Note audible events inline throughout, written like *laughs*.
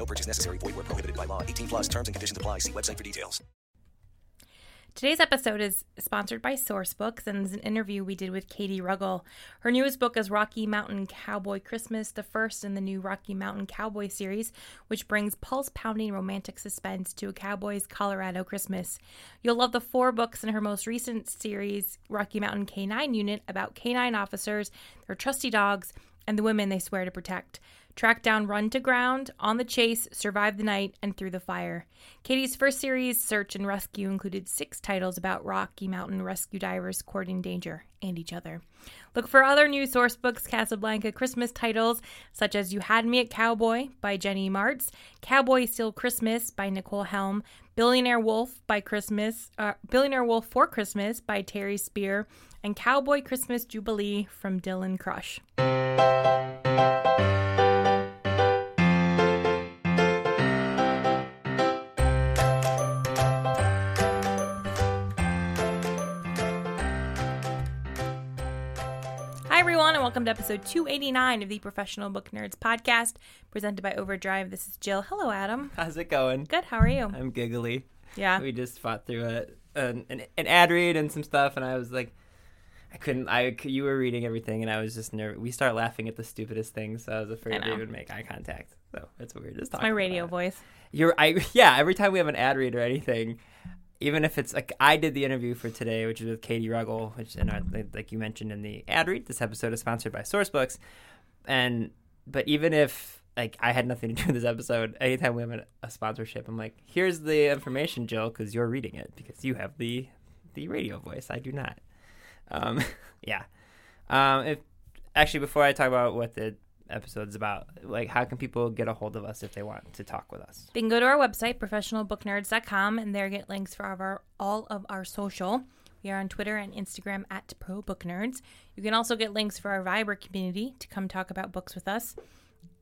No purchase necessary. Void where prohibited by law. 18 plus terms and conditions apply. See website for details. Today's episode is sponsored by Sourcebooks and is an interview we did with Katie Ruggles. Her newest book is Rocky Mountain Cowboy Christmas, the first in the new Rocky Mountain Cowboy series, which brings pulse pounding romantic suspense to a cowboy's Colorado Christmas. You'll love the four books in her most recent series, Rocky Mountain K9 Unit, about canine officers, their trusty dogs, and the women they swear to protect. Track down Run to Ground, On the Chase, Survive the Night, and Through the Fire. Katie's first series, Search and Rescue, included six titles about Rocky Mountain rescue divers courting danger and each other. Look for other new Sourcebooks, Casablanca Christmas titles, such as You Had Me at Cowboy by Jennie Marts, Cowboy SEAL Christmas by Nicole Helm, Billionaire Wolf by Christmas, uh, Billionaire Wolf for Christmas by Terry Spear, and Cowboy Christmas Jubilee from Dylann Crush. Welcome to episode 289 of the Professional Book Nerds podcast, presented by Overdrive. This is Jill. Hello, Adam. How's it going? Good. How are you? I'm giggly. Yeah. We just fought through a, an, an, an ad read and some stuff, and I was like, I couldn't. I you were reading everything, and I was just nervous. We start laughing at the stupidest things, so I was afraid we would make eye contact. So that's what we were just It's talking. my radio about. voice. You're I *laughs* yeah. Every time we have an ad read or anything, even if it's like I did the interview for today, which is with Katie Ruggles, which and our, like you mentioned in the ad read, this episode is sponsored by Sourcebooks, and but even if like I had nothing to do with this episode, anytime we have a, a sponsorship, I'm like, here's the information, Jill, because you're reading it because you have the the radio voice. I do not. Um, *laughs* yeah. Um, if actually before I talk about what the episode's about, like how can people get a hold of us if they want to talk with us? They can go to our website, professionalbooknerds.com, and there get links for all of our, all of our social. We are on Twitter and Instagram at ProBookNerds. You can also get links for our Viber community to come talk about books with us.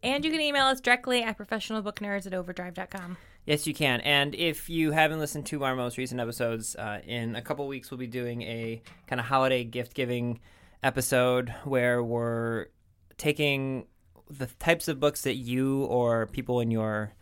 And you can email us directly at professionalbooknerds at overdrive.com. Yes, you can. And if you haven't listened to our most recent episodes, uh, in a couple weeks we'll be doing a kind of holiday gift giving episode where we're taking the types of books that you or people in your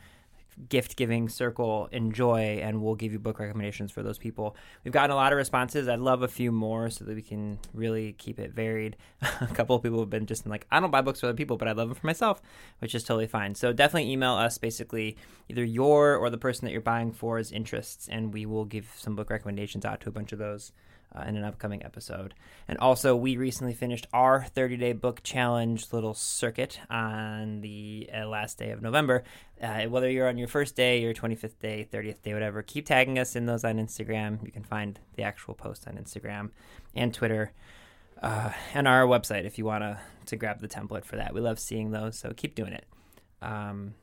gift giving circle enjoy and we'll give you book recommendations for those people. We've gotten a lot of responses. I'd love a few more so that we can really keep it varied. *laughs* a couple of people have been just like, I don't buy books for other people, but I love them for myself, which is totally fine. So definitely email us basically either your or the person that you're buying for's interests and we will give some book recommendations out to a bunch of those uh, in an upcoming episode. And also, we recently finished our 30 day book challenge little circuit on the uh, last day of November. Uh, whether you're on your first day, your 25th day, 30th day, whatever, keep tagging us in those on Instagram. You can find the actual post on Instagram and Twitter. Uh, and our website if you want to to grab the template for that. We love seeing those, so keep doing it. Um,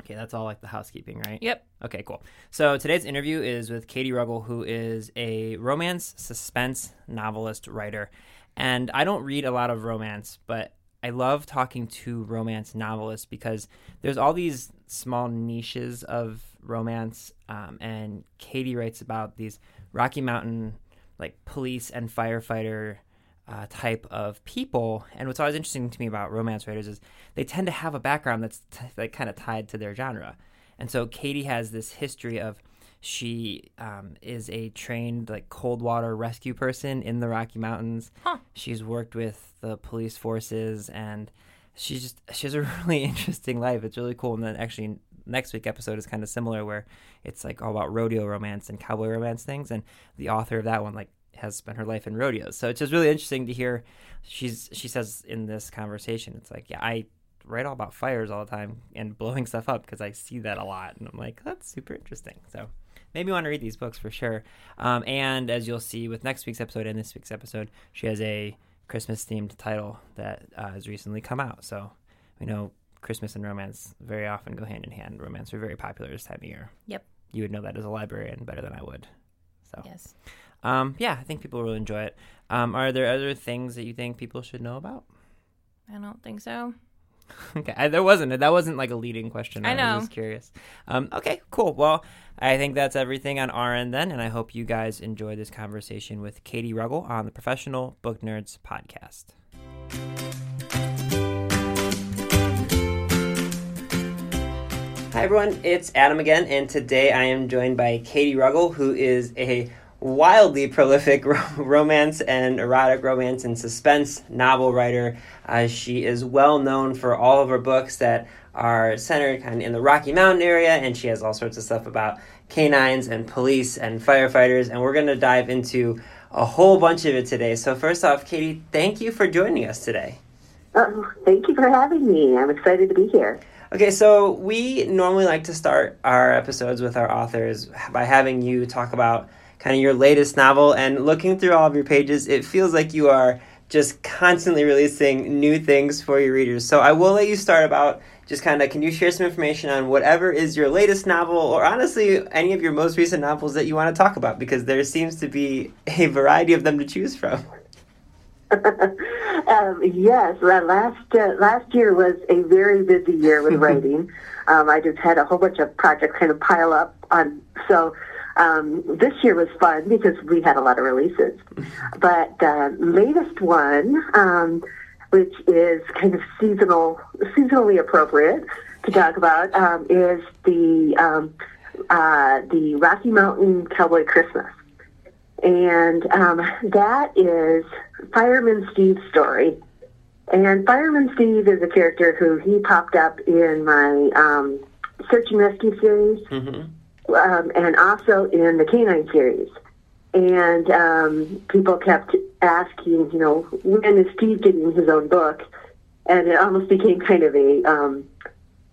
okay, that's all like the housekeeping, right? Yep. Okay, cool. So today's interview is with Katie Ruggles, who is a romance suspense novelist writer. And I don't read a lot of romance, but I love talking to romance novelists because there's all these small niches of romance. Um, and Katie writes about these Rocky Mountain, like police and firefighter uh, type of people. And what's always interesting to me about romance writers is they tend to have a background that's t- like kind of tied to their genre. And so Katie has this history of she um, is a trained like cold water rescue person in the Rocky Mountains. Huh. She's worked with the police forces and she's just she has a *laughs* really interesting life. It's really cool. And then actually next week episode is kind of similar where it's like all about rodeo romance and cowboy romance things. And the author of that one like has spent her life in rodeos. So it's just really interesting to hear. She's she says in this conversation, it's like yeah I write all about fires all the time and blowing *laughs* stuff up because I see that a lot, and I'm like that's super interesting. So maybe you want to read these books for sure. Um, and as you'll see with next week's episode and this week's episode, she has a Christmas themed title that uh, has recently come out. So we know Christmas and romance very often go hand in hand. Romance are very popular this time of year. Yep. you would know that as a librarian better than I would. So Yes. Um, yeah, I think people will enjoy it. Um, are there other things that you think people should know about? I don't think so. *laughs* Okay, I, there wasn't. That wasn't like a leading question. I know. was just curious. Um, okay, cool. Well, I think that's everything on our end then, and I hope you guys enjoy this conversation with Katie Ruggles on the Professional Book Nerds podcast. Hi everyone, it's Adam again, and today I am joined by Katie Ruggles, who is a wildly prolific *laughs* romance and erotic romance and suspense novel writer. Uh, she is well known for all of her books that are centered kind of in the Rocky Mountain area, and she has all sorts of stuff about canines and police and firefighters, and we're going to dive into a whole bunch of it today. So, first off, Katie, thank you for joining us today. Oh, thank you for having me. I'm excited to be here. Okay, so we normally like to start our episodes with our authors by having you talk about kind of your latest novel. And looking through all of your pages, it feels like you are just constantly releasing new things for your readers. So I will let you start about just kind of can you share some information on whatever is your latest novel or honestly any of your most recent novels that you want to talk about because there seems to be *laughs* a variety of them to choose from. *laughs* um, yes, last uh, last year was a very busy year with *laughs* writing. Um, I just had a whole bunch of projects kind of pile up on. So um, this year was fun because we had a lot of releases. But the latest one, um, which is kind of seasonal, seasonally appropriate to talk about, um, is the um, uh, the Rocky Mountain Cowboy Christmas. And um, that is Fireman Steve's story. And Fireman Steve is a character who he popped up in my um, Search and Rescue series Mm-hmm. Um, and also in the Canine series. And um, people kept asking, you know, when is Steve getting his own book? And it almost became kind of a um,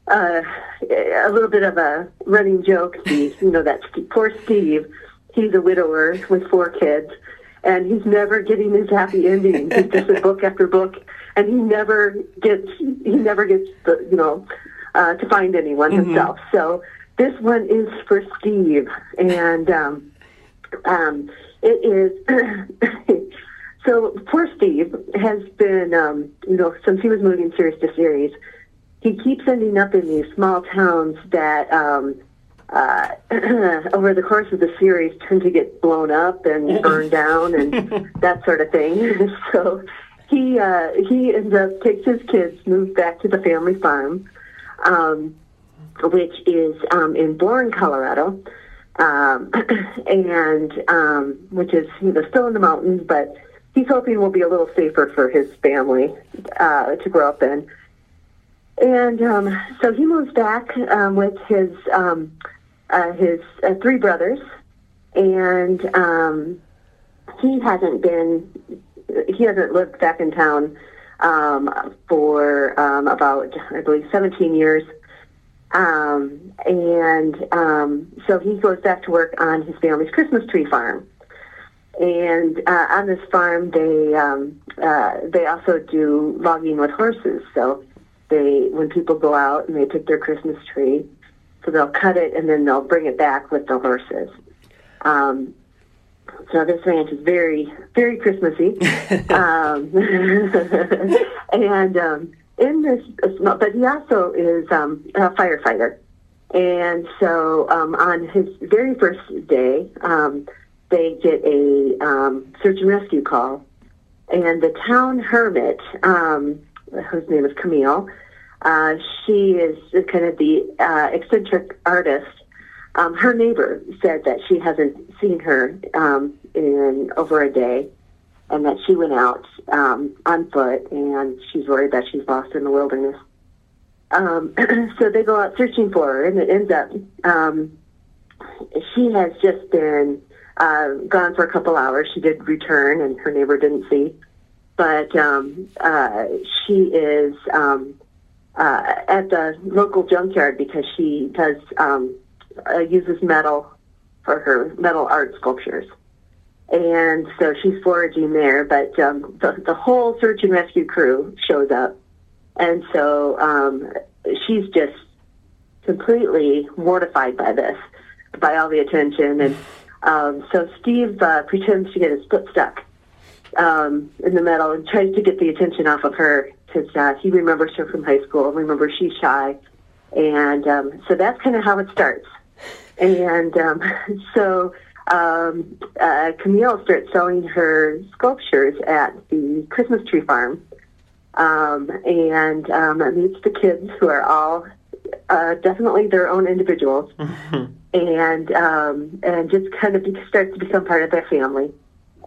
uh, a little bit of a running joke. The, *laughs* you know, that Steve, poor Steve, he's a widower with four kids, and he's never getting his happy ending. He's just a book after book, and he never gets he never gets the you know uh, to find anyone himself. So this one is for Steve, and um, um, it is. *coughs* so poor Steve has been, um, you know, since he was moving series to series, he keeps ending up in these small towns that, um, uh, *clears throat* over the course of the series, tend to get blown up and burned down and *laughs* that sort of thing. *laughs* so he uh, he ends up takes his kids, moves back to the family farm. Um, which is um, in Bourne, Colorado, um, *clears throat* and um, which is you know still in the mountains, but he's hoping will be a little safer for his family uh, to grow up in. And um, so he moves back um, with his um, uh, his uh, three brothers, and um, he hasn't been he hasn't lived back in town um, for um, about I believe 17 years. Um, and um, so he goes back to work on his family's Christmas tree farm. And uh, on this farm, they um, uh, they also do logging with horses. So they, when people go out and they pick their Christmas tree, so they'll cut it and then they'll bring it back with the horses. Um, so this ranch is very, very Christmassy. *laughs* um, *laughs* and um, in this, but he also is um, a firefighter. And so um, on his very first day, um, they get a um, search and rescue call. And the town hermit, um, whose name is Camille, uh, she is kind of the uh, eccentric artist. Um, her neighbor said that she hasn't seen her um, in over a day and that she went out um, on foot and she's worried that she's lost in the wilderness. Um, *clears throat* so they go out searching for her, and it ends up um, she has just been uh, gone for a couple hours. She did return, and her neighbor didn't see, but um, uh, she is um, uh, at the local junkyard because she does um, uh, uses metal for her metal art sculptures and so she's foraging there. But um, the, the whole search and rescue crew shows up, and so um, she's just completely mortified by this. by all the attention. And um, so Steve uh, pretends to get his foot stuck um, in the metal and tries to get the attention off of her because uh, he remembers her from high school. Remember, she's shy, and um, so that's kind of how it starts. And um, *laughs* so um, uh, Camille starts selling her sculptures at the Christmas tree farm, um, and um, meets the kids who are all uh, definitely their own individuals, *laughs* and um, and just kind of starts to become part of their family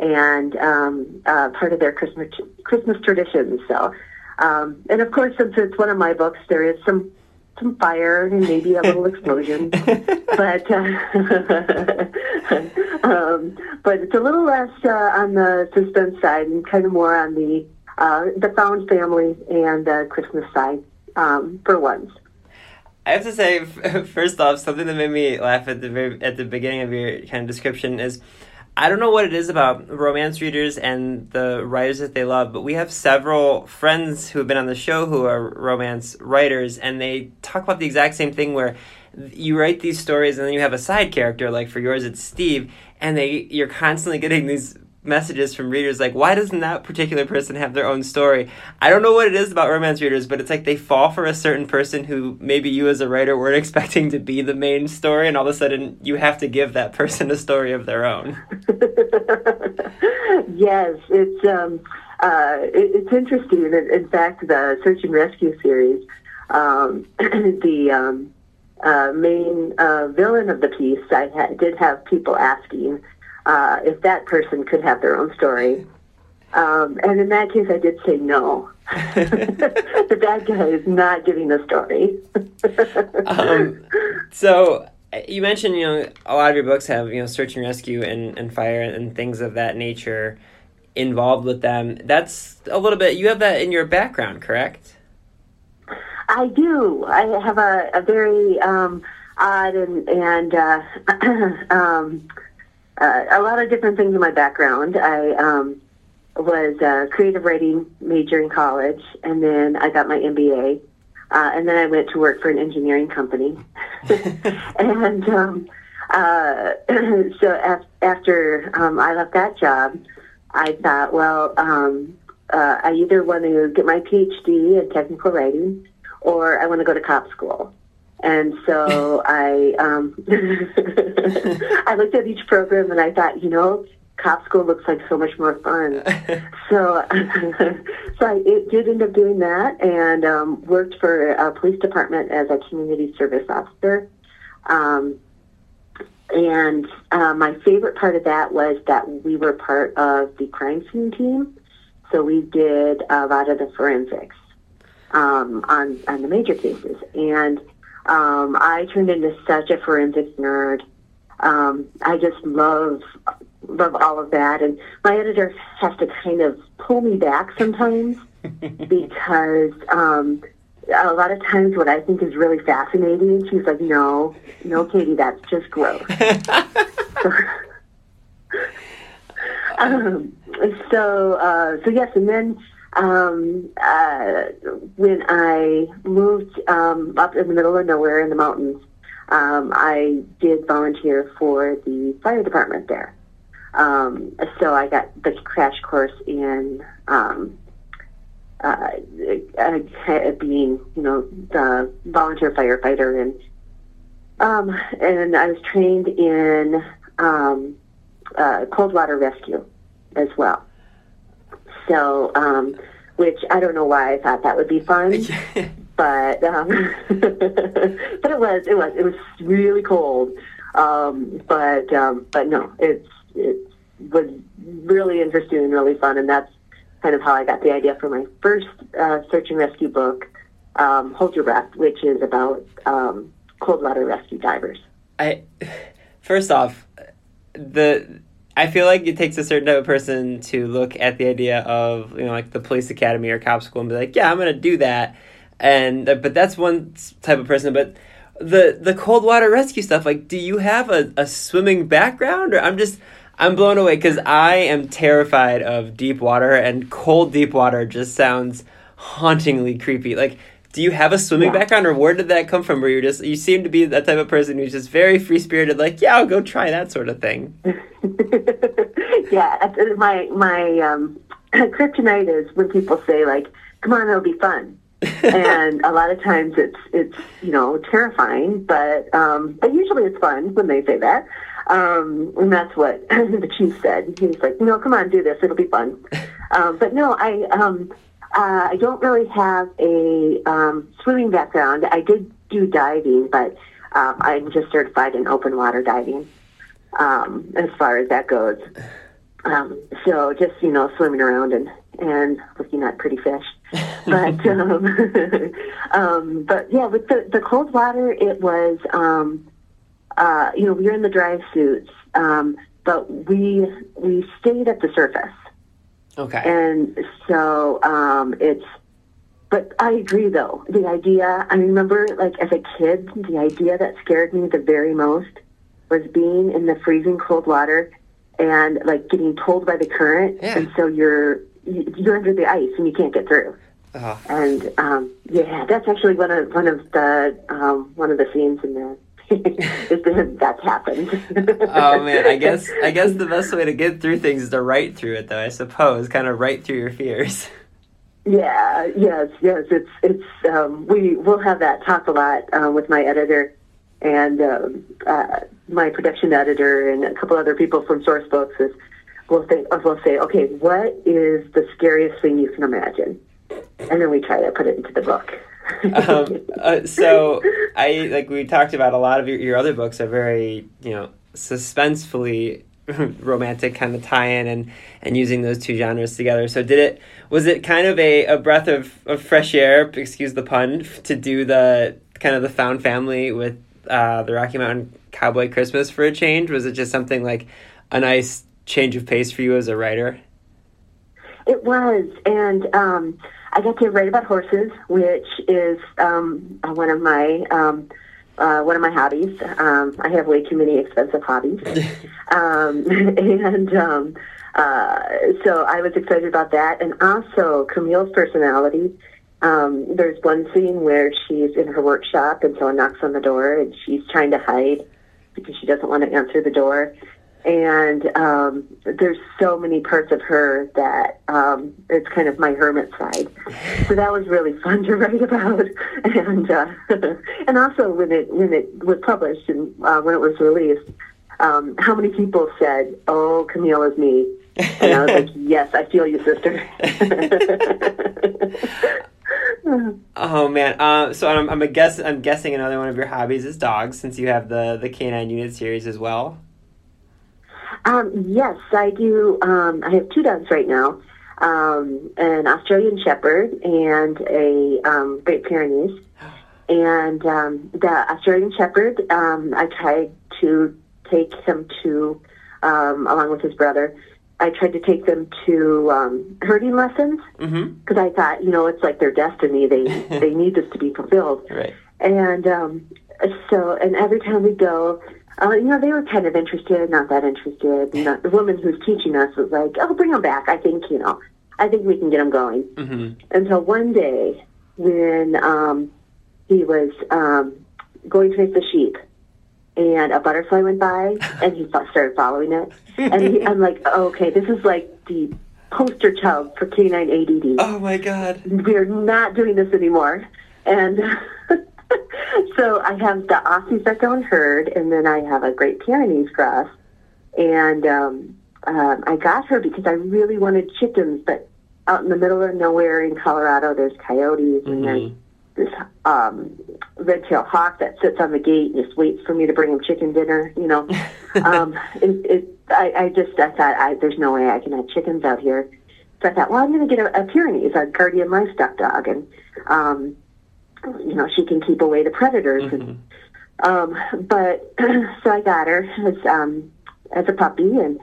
and um, uh, part of their Christmas Christmas traditions. So, um, and of course, since it's one of my books, there is some some fire and maybe a little explosion, *laughs* but uh, *laughs* um, but it's a little less uh, on the suspense side and kind of more on the uh, the found family and uh, Christmas side um, for once. I have to say, *laughs* first off, something that made me laugh at the very at the beginning of your kind of description is, I don't know what it is about romance readers and the writers that they love, but we have several friends who have been on the show who are romance writers, and they talk about the exact same thing where you write these stories and then you have a side character, like for yours it's Steve, and they you're constantly getting these messages from readers like why doesn't that particular person have their own story? I don't know what it is about romance readers but it's like they fall for a certain person who maybe you as a writer weren't *laughs* expecting to be the main story and all of a sudden you have to give that person a story of their own. *laughs* Yes it's um uh it, it's interesting. In, in fact the search and rescue series um *clears throat* the um uh, main uh, villain of the piece i had, did have people asking uh, if that person could have their own story. Um, and in that case, I did say no. *laughs* the bad guy is not giving the story. *laughs* um, so you mentioned, you know, a lot of your books have, you know, search and rescue and, and fire and things of that nature involved with them. That's a little bit, you have that in your background, correct? I do. I have a, a very um, odd and, and uh, *clears throat* um, uh, a lot of different things in my background. I um, was a creative writing major in college, and then I got my MBA, uh, and then I went to work for an engineering company. *laughs* and um, uh, *clears throat* so af- after um, I left that job, I thought, well, um, uh, I either want to get my PhD in technical writing, or I want to go to cop school. And so *laughs* I um, *laughs* I looked at each program and I thought, you know, cop school looks like so much more fun. *laughs* so so I it did end up doing that and um, worked for a police department as a community service officer. Um, and uh, my favorite part of that was that we were part of the crime scene team. So we did a lot of the forensics um, on on the major cases and um, I turned into such a forensics nerd. Um, I just love love all of that, and my editor has to kind of pull me back sometimes *laughs* because um, a lot of times what I think is really fascinating, she's like, "No, no, Katie, that's just gross." *laughs* *laughs* um, so, uh, so yes, and then um, uh, when I moved um, up in the middle of nowhere in the mountains, um, I did volunteer for the fire department there. Um, so I got the crash course in um, uh, uh, being, you know, the volunteer firefighter, and um, and I was trained in um, uh, cold water rescue as well. So, um, which I don't know why I thought that would be fun, *laughs* but um, *laughs* but it was it was it was really cold. Um, but um, but no, it's it was really interesting and really fun, and that's kind of how I got the idea for my first uh, search and rescue book, um, Hold Your Breath, which is about um, cold water rescue divers. I *sighs* first off, the I feel like it takes a certain type of person to look at the idea of you know like the police academy or cop school and be like, yeah, I'm gonna do that, and uh, but that's one type of person. But the the cold water rescue stuff, like, do you have a, a swimming background, or I'm just I'm blown away because I am terrified of deep water and cold deep water just sounds hauntingly creepy. Like, do you have a swimming Yeah. background, or where did that come from? Where you're just you seem to be that type of person who's just very free spirited, like yeah, I'll go try that sort of thing. *laughs* yeah, my my um, *clears throat* kryptonite is when people say like, "Come on, it'll be fun," and a lot of times it's it's you know terrifying, but um, but usually it's fun when they say that. Um, and that's what *clears throat* the chief said. He was like, "No, come on, do this. It'll be fun." *laughs* Um, but no, I um, uh, I don't really have a um, swimming background. I did do diving, but um, I'm just certified in open water diving um, as far as that goes. Um, so just you know swimming around and and looking at pretty fish, *laughs* but um, *laughs* um, but yeah, with the the cold water, it was um, uh, you know we were in the dry suits, um, but we we stayed at the surface. Okay. And so um, it's, but I agree though. The idea, I remember like as a kid, the idea that scared me the very most was being in the freezing cold water and like getting pulled by the current. Yeah. And so you're, you- you're under the ice and you can't get through. Oh. And um, yeah, that's actually one of one of the um, one of the scenes in there. *laughs* that's happened. *laughs* oh man, I guess I guess the best way to get through things is to write through it, though. I suppose, kind of write through your fears. Yeah, yes, yes. It's it's um, we will have that talk a lot uh, with my editor and um, uh, my production editor and a couple other people from Sourcebooks. Is we'll say we'll say, okay, what is the scariest thing you can imagine, and then we try to put it into the book. Um, uh, so I like we talked about a lot of your, your other books are very you know suspensefully *laughs* romantic kind of tie-in and and using those two genres together. So did it was it kind of a, a breath of, of fresh air, excuse the pun, to do the kind of the found family with uh, the Rocky Mountain Cowboy Christmas for a change? Was it just something like a nice change of pace for you as a writer? It was, and um, I got to write about horses, which is um, one of my um, uh, one of my hobbies. Um, I have way too many expensive hobbies, *laughs* um, *laughs* and um, uh, so I was excited about that. And also Camille's personality. Um, there's one scene where she's in her workshop, and someone knocks on the door, and she's trying to hide because she doesn't want to answer the door and um, there's so many parts of her that um, it's kind of my hermit side. So that was really fun to write about, *laughs* and uh, *laughs* and also when it when it was published and uh, when it was released, um, how many people said, "Oh, Camille is me," and I was like, *laughs* "Yes, I feel you, sister." Oh man, uh, so I'm, I'm a guess. I'm guessing another one of your hobbies is dogs, since you have the the canine unit series as well. Um, yes, I do. Um, I have two dogs right now, um, an Australian Shepherd and a um, Great Pyrenees. And um, the Australian Shepherd, um, I tried to take him to, um, along with his brother, I tried to take them to um, herding lessons Mm-hmm. because I thought, you know, it's like their destiny. They *laughs* they need this to be fulfilled. Right. And um, so, and every time we go, uh, you know, they were kind of interested, not that interested. And the, the woman who's teaching us was like, "Oh, bring them back. I think you know, I think we can get them going." Mm-hmm. Until one day, when um, he was um, going to face the sheep, and a butterfly went by, *laughs* and he started following it, and he, I'm like, oh, "Okay, this is like the poster child for canine ADD." Oh my god. we're not doing this anymore. And *laughs* so I have the Aussies that in herd, and then I have a Great Pyrenees cross. And um, um, I got her because I really wanted chickens, but out in the middle of nowhere in Colorado, there's coyotes, and there's this um, red-tailed hawk that sits on the gate and just waits for me to bring him chicken dinner. You know, *laughs* um, it, it, I, I just I thought I, there's no way I can have chickens out here. So I thought, well, I'm going to get a, a Pyrenees, a guardian livestock dog, and um, you know she can keep away the predators. And, um, but *clears throat* so I got her as um, as a puppy, and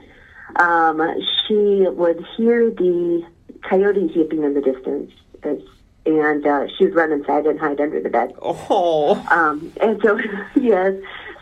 um, she would hear the coyotes yipping in the distance, as, and uh, she would run inside and hide under the bed. Oh. Um, and so, *laughs* yes,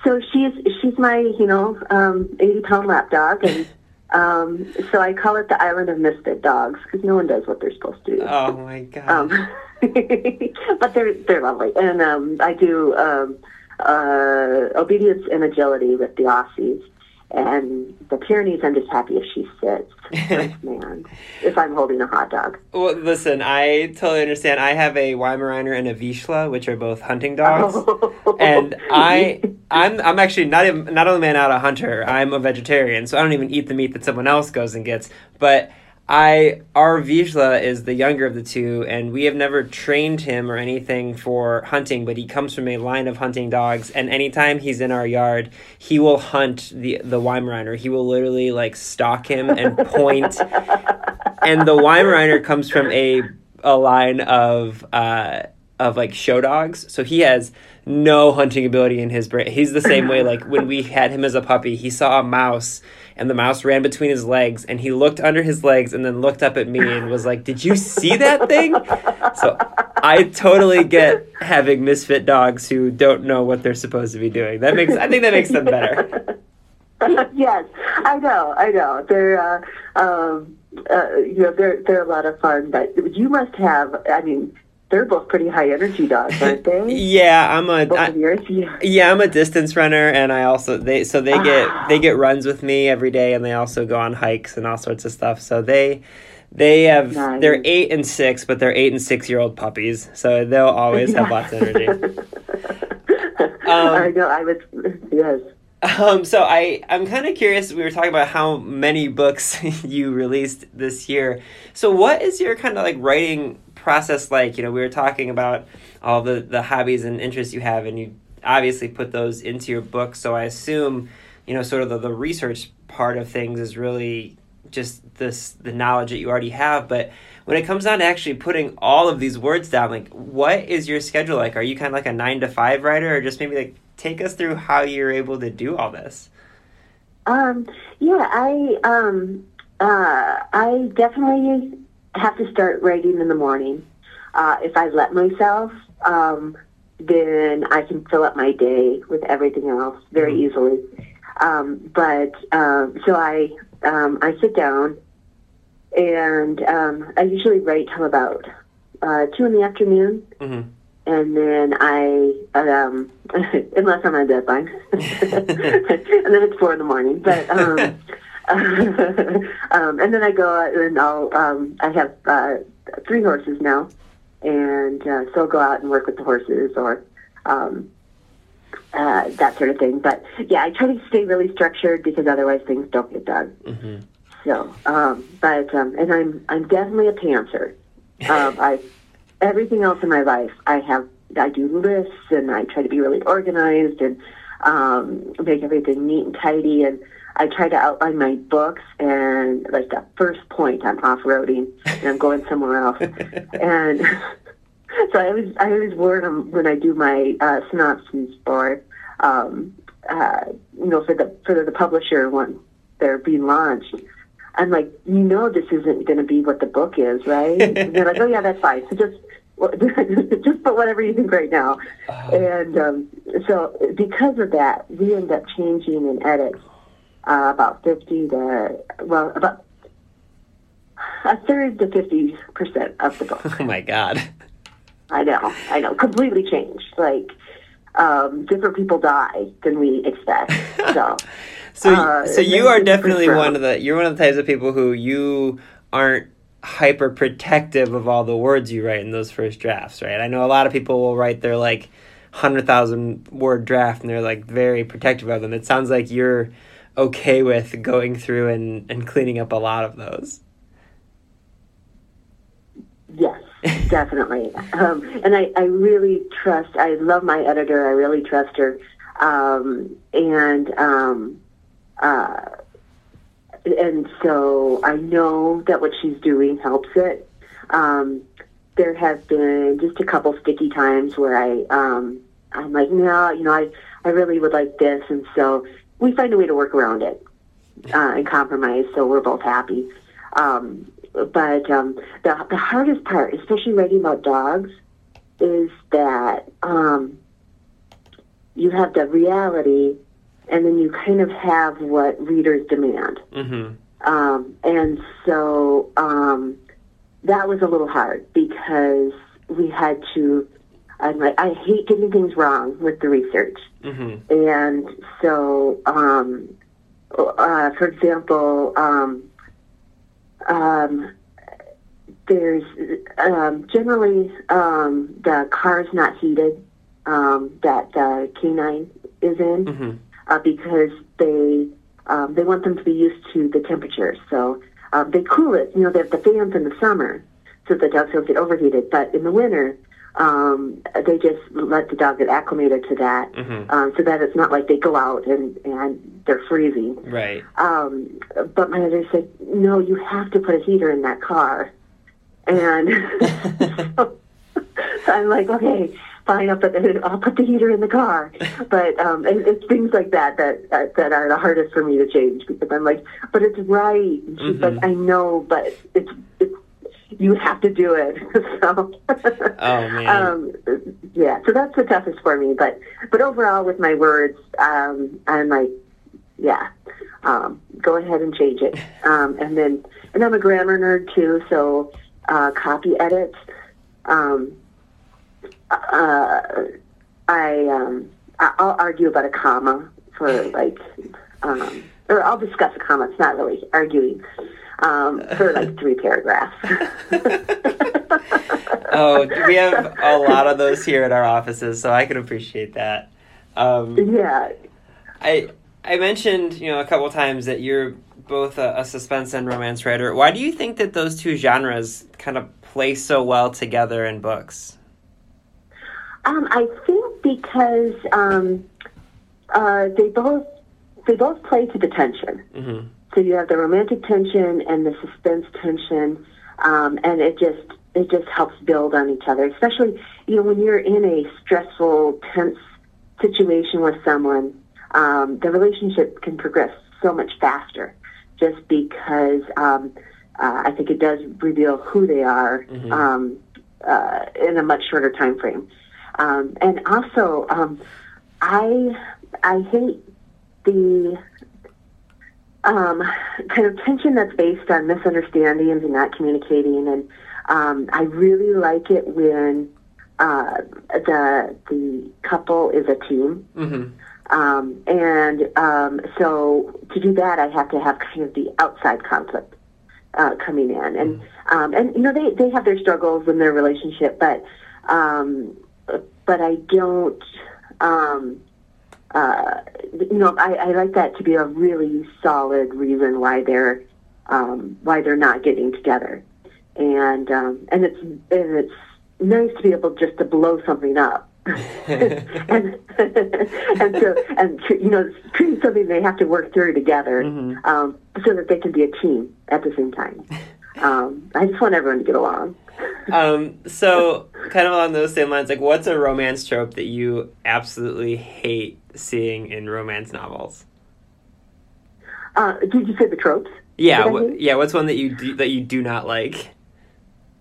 so she's she's my you know um, eighty pound lap dog, and Um, so I call it the Island of Misfit Dogs because no one does what they're supposed to do. Oh my god. Um, *laughs* but they're they're lovely, and um, I do um, uh, obedience and agility with the Aussies. And the Pyrenees, I'm just happy if she sits. *laughs* Man, if I'm holding a hot dog. Well, listen, I totally understand. I have a Weimaraner and a Vizsla, which are both hunting dogs, *laughs* and I, I'm, I'm actually not even, not only am I not a hunter, I'm a vegetarian, so I don't even eat the meat that someone else goes and gets. But I, our Vizsla is the younger of the two, and we have never trained him or anything for hunting, but he comes from a line of hunting dogs, and anytime he's in our yard, he will hunt the the Weimaraner. He will literally like stalk him and point. *laughs* and the Weimaraner comes from a a line of uh of like show dogs, so he has no hunting ability in his brain. He's the same way. Like when we *laughs* had him as a puppy, he saw a mouse and the mouse ran between his legs and he looked under his legs and then looked up at me and was like did you see that thing so i totally get having misfit dogs who don't know what they're supposed to be doing that makes i think that makes them better *laughs* yes i know i know they're uh, um, uh, you know they're they're a lot of fun but you must have i mean they're both pretty high energy dogs, *laughs* aren't they? yeah, I'm a both I, of yours. Yeah. yeah, I'm a distance runner, and I also they so they get Ah. they get runs with me every day, and they also go on hikes and all sorts of stuff. So they they have Nice. they're eight and six, but they're eight and six year old puppies, so they'll always have lots of energy. *laughs* I know. I was yes. Um, so I I'm kind of curious. We were talking about how many books *laughs* you released this year. So what is your kind of like writing process like? You know, we were talking about all the the hobbies and interests you have, and you obviously put those into your book. So I assume, you know, sort of the, the research part of things is really just this the knowledge that you already have, but when it comes down to actually putting all of these words down, like what is your schedule like? Are you kind of like a nine to five writer, or just maybe like take us through how you're able to do all this? Um, yeah, I um, uh, I definitely have to start writing in the morning. Uh, if I let myself, um, then I can fill up my day with everything else very easily. Um, but um, so I um, I sit down and um, I usually write till about uh, two in the afternoon hmm and then I, um, *laughs* unless I'm on a deadline, *laughs* *laughs* and then it's four in the morning. But *laughs* um, and then I go out and I'll um, I have uh, three horses now, and uh, so I'll go out and work with the horses or um, uh, that sort of thing. But yeah, I try to stay really structured because otherwise things don't get done. hmm So, um, but um, and I'm I'm definitely a pantser. Um, I everything else in my life, I have I do lists and I try to be really organized and um, make everything neat and tidy and I try to outline my books and like the first point I'm off roading and I'm going somewhere else *laughs* and *laughs* so I always I always warn them when I do my uh, synopses for um, uh, you know for the for the publisher when they're being launched. I'm like, you know, this isn't going to be what the book is, right? *laughs* and they're like, oh yeah, that's fine. So just just put whatever you think right now. And um, so because of that, we end up changing and edits uh, about 50 to well about a third to 50 percent of the book. *laughs* Oh my god. I know, I know, completely changed. Like um, different people die than we expect. *laughs* So So, Uh, so you are definitely one of the you're one of the types of people who you aren't hyper protective of all the words you write in those first drafts, right? I know a lot of people will write their like hundred thousand word draft and they're like very protective of them. It sounds like you're okay with going through and, and cleaning up a lot of those. Yes, definitely. *laughs* um, and I, I really trust, I love my editor. I really trust her. Um, and, um, uh, and so I know that what she's doing helps it. Um, there have been just a couple sticky times where I, um, I'm like, no, you know, I, I really would like this. And so we find a way to work around it uh, and compromise so we're both happy. Um, but um, the, the hardest part, especially writing about dogs, is that um, you have the reality and then you kind of have what readers demand. Mm-hmm. Um, and so um, that was a little hard because we had to. I'm like, I hate getting things wrong with the research, Mm-hmm. and so, um, uh, for example, um, um, there's um, generally um, the car's not heated um, that the canine is in Mm-hmm. uh, because they um, they want them to be used to the temperature. So um, they cool it. You know, they have the fans in the summer so the dogs don't get overheated. But in the winter, um, they just let the dog get acclimated to that, Mm-hmm. um, so that it's not like they go out and and they're freezing. Right. Um, but my mother said, no, you have to put a heater in that car. And *laughs* so, so *laughs* I'm like, okay, fine, I'll put, the, I'll put the heater in the car. But um, and it's things like that that, that that are the hardest for me to change because I'm like, but it's right. And she's like, I know, but it's, it's you have to do it. *laughs* so, Oh, man. um, yeah. So that's the toughest for me. But but overall, with my words, um, I'm like, yeah, um, go ahead and change it. *laughs* Um, and then, and I'm a grammar nerd too, so uh, copy edits. Um, uh, I um, I'll argue about a comma for like, um, or I'll discuss a comma. It's not really arguing um, for like three paragraphs. *laughs* oh, we have a lot of those here at our offices, so I can appreciate that. Um, yeah, I I mentioned you know a couple times that you're both a, a suspense and romance writer. Why do you think that those two genres kind of play so well together in books? Um, I think because um, uh, they both they both play to the tension. Mm-hmm. So you have the romantic tension and the suspense tension, um, and it just it just helps build on each other. Especially you know when you're in a stressful, tense situation with someone, um, the relationship can progress so much faster, just because um, uh, I think it does reveal who they are Mhm. um, uh, in a much shorter time frame. Um, and also, um, I I hate the um, kind of tension that's based on misunderstandings and not communicating. And um, I really like it when uh, the the couple is a team. Mm-hmm. Um, and um, so to do that, I have to have kind of the outside conflict uh, coming in, and um, and you know they they have their struggles in their relationship, but um, but I don't. Um, uh, you know, I, I like that to be a really solid reason why they're um, why they're not getting together, and um, and it's and it's nice to be able just to blow something up. *laughs* and *laughs* and so and you know treating something they have to work through together Mhm. um, so that they can be a team at the same time. *laughs* Um, I just want everyone to get along. Um, so kind of along those same lines, like what's a romance trope that you absolutely hate seeing in romance novels? Uh, did you say the tropes? Yeah, yeah. What's one that you do, that you do not like?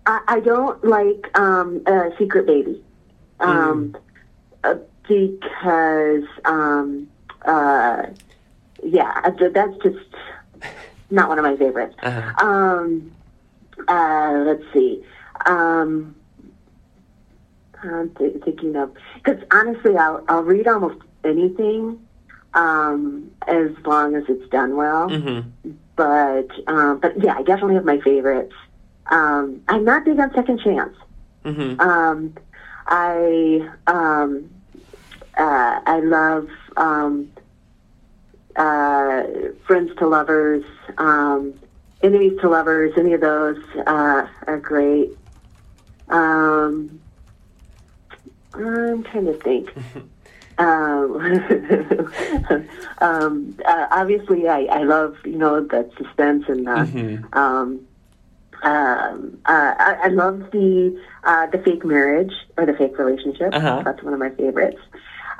I, I don't like um, uh, Secret Baby um, uh, because, um, uh, yeah, th- that's just *laughs* not one of my favorites. Uh-huh. Um, uh, let's see. Um, I'm th- thinking of because honestly, I'll I'll read almost anything um, as long as it's done well. Mm-hmm. But um, but yeah, I definitely have my favorites. Um, I'm not big on second chance. Mm-hmm. Um, I um, uh, I love um, uh, friends to lovers, um, enemies to lovers. Any of those uh, are great. Um, I'm trying to think. *laughs* Um, *laughs* um, uh, obviously, I, I love you know the suspense and the Mm-hmm. um, um, uh, I, I love the uh, the fake marriage or the fake relationship. Uh-huh. That's one of my favorites.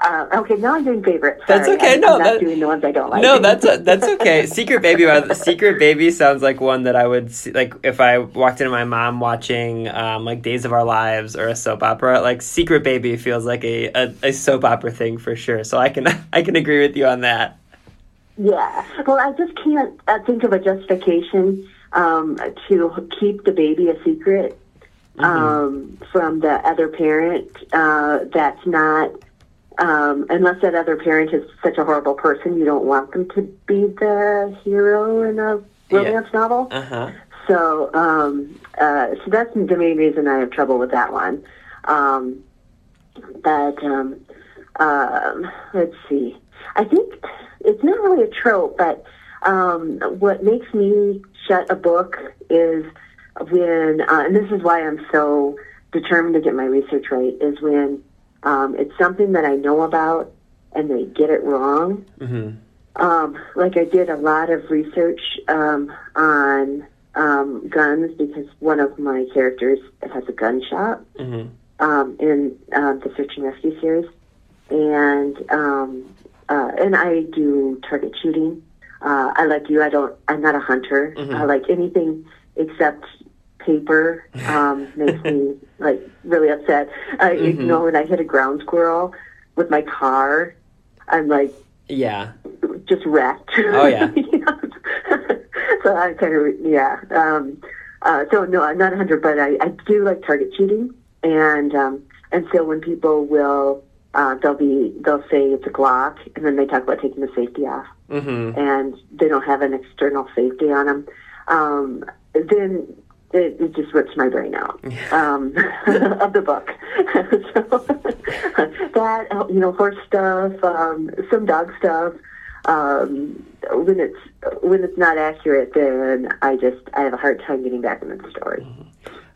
Uh, okay, now I'm doing favorites. That's okay, I'm, no, I'm not that- doing the ones I don't like. No, that's that's okay. *laughs* Secret Baby, uh, Secret Baby sounds like one that I would see, like if I walked into my mom watching um, like Days of Our Lives or a soap opera. Like Secret Baby feels like a, a, a soap opera thing for sure. So I can *laughs* I can agree with you on that. Yeah. Well, I just can't uh, think of a justification um, to keep the baby a secret um, from the other parent. Uh, that's not, um, unless that other parent is such a horrible person, you don't want them to be the hero in a romance novel. Uh huh. So, um, uh, so that's the main reason I have trouble with that one. Um, but um, um, let's see. I think it's not really a trope, but um, what makes me shut a book is when, uh, and this is why I'm so determined to get my research right, is when um, it's something that I know about and they get it wrong. Mm-hmm. Um, like I did a lot of research um, on um, guns because one of my characters has a gun shop Mm-hmm. um, in uh, the Search and Rescue series, and um, uh, and I do target shooting. Uh, I like you. I don't. I'm not a hunter. I like anything except paper. Um, makes me *laughs* like really upset. Uh, You know, when I hit a ground squirrel with my car, I'm like Yeah. just wrecked. Oh, yeah. *laughs* *laughs* So I kind of yeah. Um, uh, so no, I'm not a hunter, but I, I do like target shooting, and um, and so when people will uh, they'll be they'll say it's a Glock, and then they talk about taking the safety off, Mm-hmm. and they don't have an external safety on them. Um, then it, it just rips my brain out um, *laughs* of the book. *laughs* so *laughs* that uh, you know, horse stuff, um, some dog stuff. Um, when it's when it's not accurate, then I just I have a hard time getting back into the story.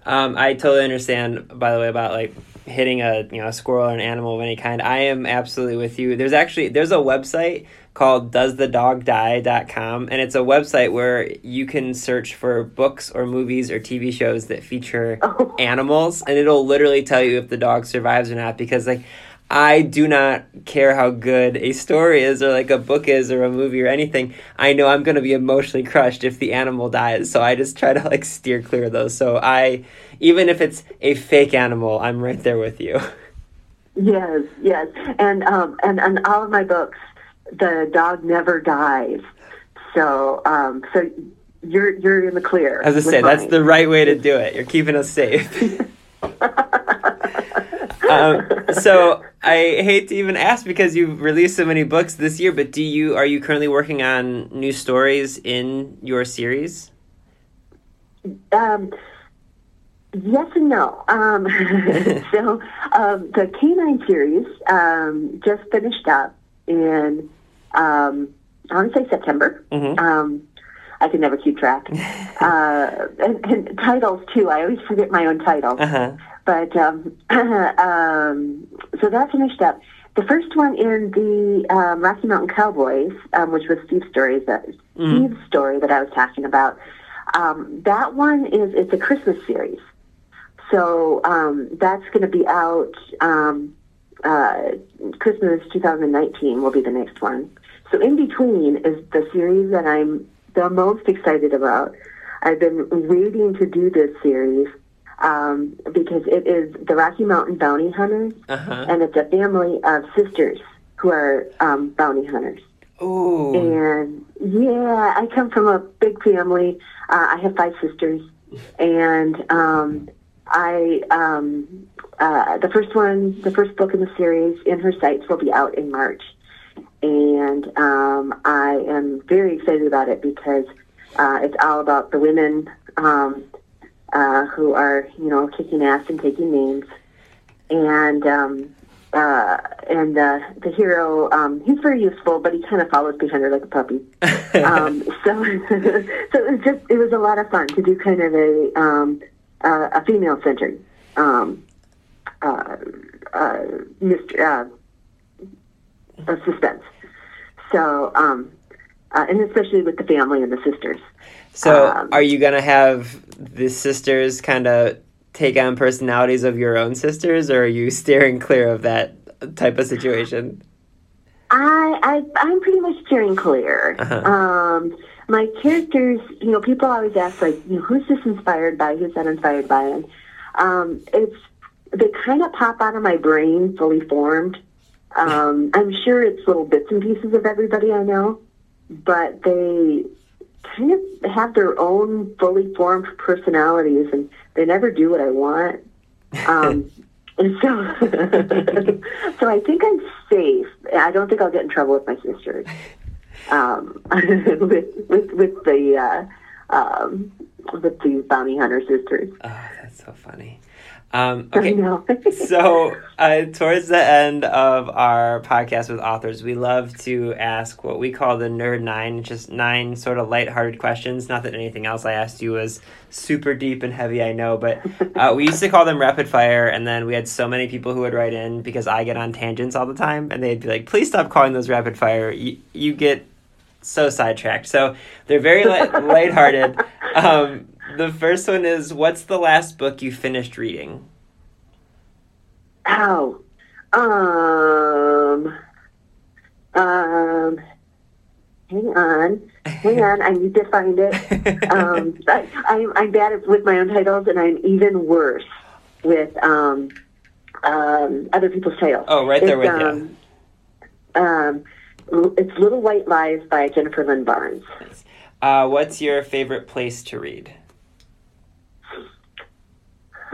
Um, I totally understand. By the way, about like hitting a you know a squirrel or an animal of any kind. I am absolutely with you. There's actually there's a website called doesthedogdie.com and it's a website where you can search for books or movies or TV shows that feature *laughs* Oh. animals and it'll literally tell you if the dog survives or not because like I do not care how good a story is or like a book is or a movie or anything. I know I'm going to be emotionally crushed if the animal dies. So I just try to like steer clear of those. So I even if it's a fake animal, I'm right there with you. *laughs* Yes, yes, and um, and and all of my books, the dog never dies. So um, so you're you're in the clear. As I say, that's the right way to do it. You're keeping us safe. *laughs* um, so I hate to even ask because you've released so many books this year, but do you are you currently working on new stories in your series? Um, yes and no. Um, *laughs* so um, the Canine series um, just finished up in um, I want to say September. Mhm. Um, I can never keep track. *laughs* uh, and, and titles too. I always forget my own title. Uh huh. But um, *clears throat* um, so that finished up. The first one in the um, Rocky Mountain Cowboys, um, which was Steve's story, that Steve's story that I was talking about. Um, that one is it's a Christmas series, so um, that's going to be out. Um, uh, Christmas 2019 will be the next one. So in between is the series that I'm the most excited about. I've been waiting to do this series um, because it is the Rocky Mountain Bounty Hunters, Uh huh. and it's a family of sisters who are um, bounty hunters. Ooh. And yeah, I come from a big family. Uh, I have five sisters, and um, I um, uh, the first one, the first book in the series, in her sights, will be out in March, and um, I am very excited about it because uh, it's all about the women um, uh, who are, you know, kicking ass and taking names, and um, uh, and uh, the hero, um, he's very useful, but he kind of follows behind her like a puppy. *laughs* um, so, *laughs* so it was just it was a lot of fun to do kind of a um, uh, a female centered um, uh, uh, mystery, uh, uh, suspense. So, um, uh, and especially with the family and the sisters. So, Um, are you gonna have the sisters kind of take on personalities of your own sisters, or are you steering clear of that type of situation? I, I I'm pretty much steering clear. Uh-huh. Um, my characters, you know, people always ask like, you know, who's this inspired by? Who's that inspired by? And um, it's they kind of pop out of my brain fully formed. Um, I'm sure it's little bits and pieces of everybody I know, but they kind of have their own fully formed personalities, and they never do what I want. Um, *laughs* and so, *laughs* so I think I'm safe. I don't think I'll get in trouble with my sisters. Um, *laughs* with, with with the uh, um, with the bounty hunter sisters. Oh, that's so funny. Um, okay, *laughs* so uh, towards the end of our podcast with authors, we love to ask what we call the Nerd Nine, just nine sort of lighthearted questions. Not that anything else I asked you was super deep and heavy, I know, but *laughs* uh, we used to call them rapid fire, and then we had so many people who would write in because I get on tangents all the time, and they'd be like, "Please stop calling those rapid fire. You, you get so sidetracked." So they're very light, *laughs* lighthearted. Um, the first one is, "What's the last book you finished reading?" Ow. Um. Um. Hang on. Hang on. I need to find it. *laughs* Um, I, I'm, I'm bad with my own titles, and I'm even worse with um, um, other people's titles. Oh, right there It's, with you. um, um, it's Little White Lies by Jennifer Lynn Barnes. Uh, what's your favorite place to read?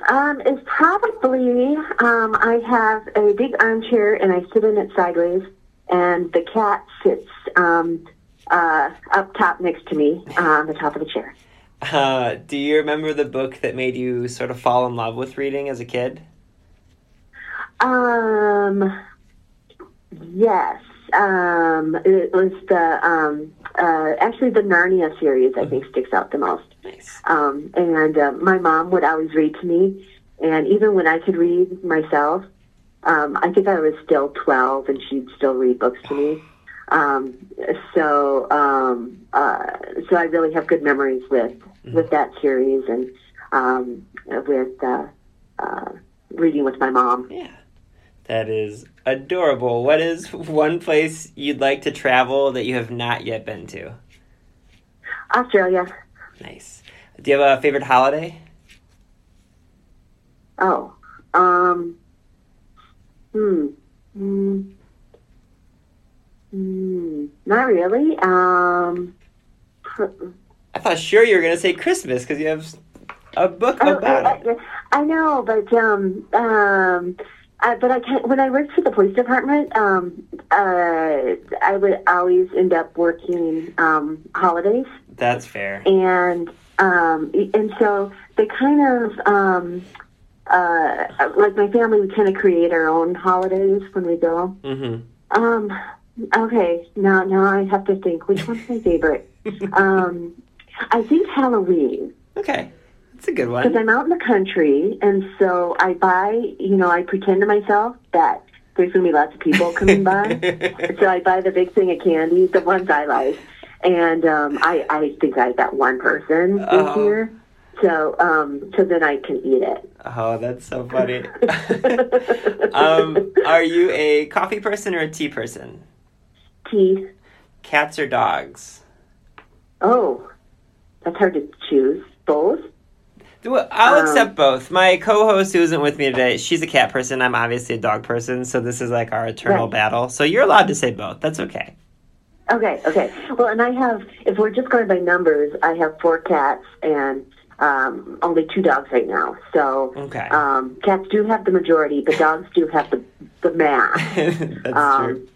Um, it's probably um, I have a big armchair and I sit in it sideways, and the cat sits um, uh, up top next to me uh, on the top of the chair. Uh, do you remember the book that made you sort of fall in love with reading as a kid? Um, yes, um, it was the um, uh, actually the Narnia series. I think sticks out the most. Nice. Um, and uh, my mom would always read to me, and even when I could read myself, um, I think I was still twelve, and she'd still read books to me. *gasps* Um, so, um, uh, so I really have good memories with with that series and um, with uh, uh, reading with my mom. Yeah. That is adorable. What is one place you'd like to travel that you have not yet been to? Australia. Nice. Do you have a favorite holiday? Oh, um, hmm, hmm, hmm, not really. Um, *laughs* I thought sure you were going to say Christmas because you have a book oh, about I, it. I, I know, but um, um, I, but I can't. When I worked for the police department, um, uh, I would always end up working um, holidays. That's fair. and um, and so they kind of um, uh, like my family. We kind of create our own holidays when we go. Mm-hmm. Um, okay, now now I have to think which one's my favorite. *laughs* um, I think Halloween Okay. That's a good one. because. I'm out in the country, and so I buy. You know, I pretend to myself that there's going to be lots of people coming by. *laughs* So I buy the big thing of candy, the ones I like, and um, I I think I got one person this Oh. year, so um, so then I can eat it. oh, that's so funny. *laughs* um, are you a coffee person or a tea person? Teeth. Cats or dogs? Oh, that's hard to choose. Both. I'll Um, accept both. My co-host who isn't with me today, she's a cat person. I'm obviously a dog person, so this is like our eternal Right. battle. So you're allowed to say both. That's okay. Okay, okay. Well, and I have, if we're just going by numbers, I have four cats and um, only two dogs right now. So Okay. um, cats do have the majority, but dogs do have the the mass. *laughs* That's um, true.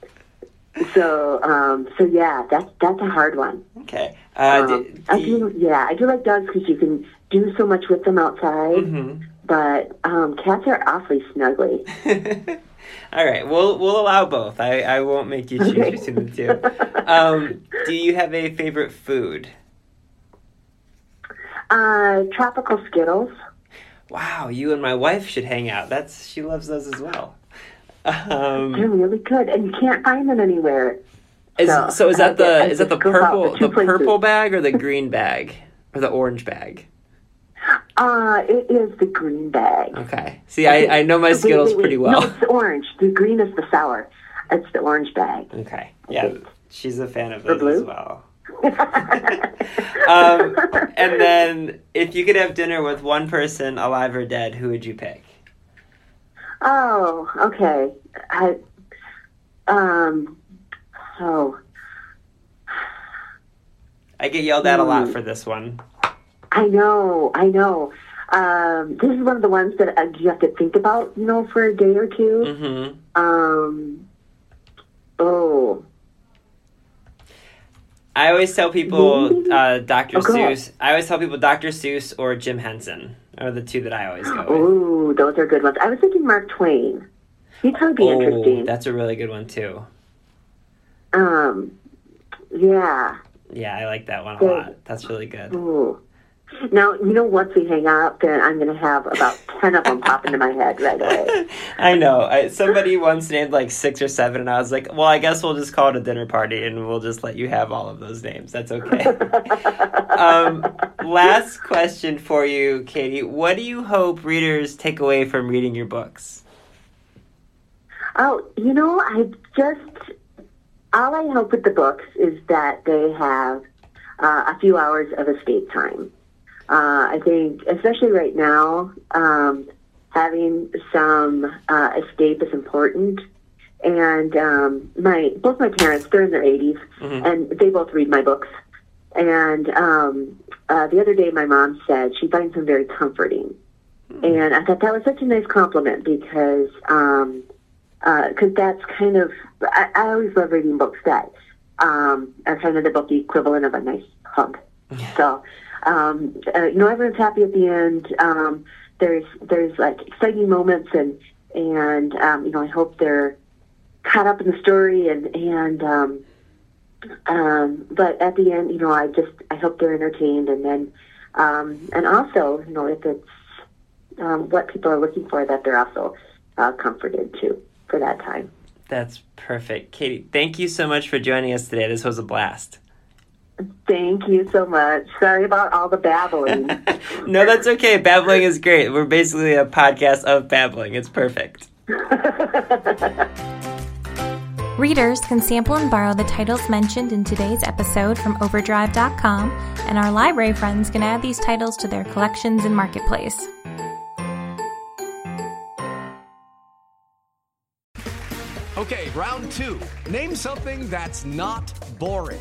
So, um, so yeah, that's that's a hard one. Okay. Uh, Um, I do yeah, I do like dogs because you can do so much with them outside. Mhm. But um, cats are awfully snuggly. *laughs* All right, we'll we'll allow both. I, I won't make you choose between the two. Um, do you have a favorite food? Uh, tropical Skittles. Wow, you and my wife should hang out. That's she loves those as well. They're Um, really good, and you can't find them anywhere. is, So, so is I that the get- I is that the just go out purple the places. purple bag or the green bag or the orange bag? Uh, it is the green bag. Okay. See, I, I know my Wait, Skittles wait, wait. pretty No, it's the orange. The green is the sour. It's the orange bag. Okay. Yeah, she's a fan of Or those as well. *laughs* um, and then, if you could have dinner with one person, alive or dead, who would you pick? oh, okay. I, um, so I get yelled at a lot for this one. I know, I know. Um, this is one of the ones that uh, you have to think about, you know, for a day or 2 Mm-hmm. Um, oh, I always tell people uh, Dr. Oh. Seuss. I always tell people Dr. Seuss or Jim Henson are the two that I always go with. ooh, those are good ones. I was thinking Mark Twain. He'd probably be Oh, interesting. that's a really good one too. Um, yeah. Yeah, I like that one a lot. That's really good. Ooh. Now, you know, once we hang up, then I'm going to have about 10 of them pop into my head right away. *laughs* I know. I, somebody once named like six or seven, and I was like, "Well, I guess we'll just call it a dinner party, and we'll just let you have all of those names. That's okay." *laughs* um, last question for you, Katie. What do you hope readers take away from reading your books? Oh, you know, I just, all I hope with the books is that they have uh, a few hours of escape time. Uh, I think, especially right now, um, having some uh, escape is important. And um, my both my parents, they're in their 80s, and they both read my books. And um, uh, the other day, my mom said she finds them very comforting. And I thought that was such a nice compliment because um, because that's kind of I, I always love reading books that um, are kind of the book equivalent of a nice hug. So um, uh, you know everyone's happy at the end. Um, there's there's like exciting moments and and um, you know I hope they're caught up in the story and and um, um, but at the end you know I just I hope they're entertained and then um, and also you know if it's um, what people are looking for that they're also uh, comforted too for that time. That's perfect, Katie. Thank you so much for joining us today. This was a blast. Thank you so much. Sorry about all the babbling. *laughs* No, that's okay. Babbling is great. We're basically a podcast of babbling. It's perfect. *laughs* Readers can sample and borrow the titles mentioned in today's episode from Overdrive.com, and our library friends can add these titles to their collections in Marketplace. Okay, round two. Name something that's not boring.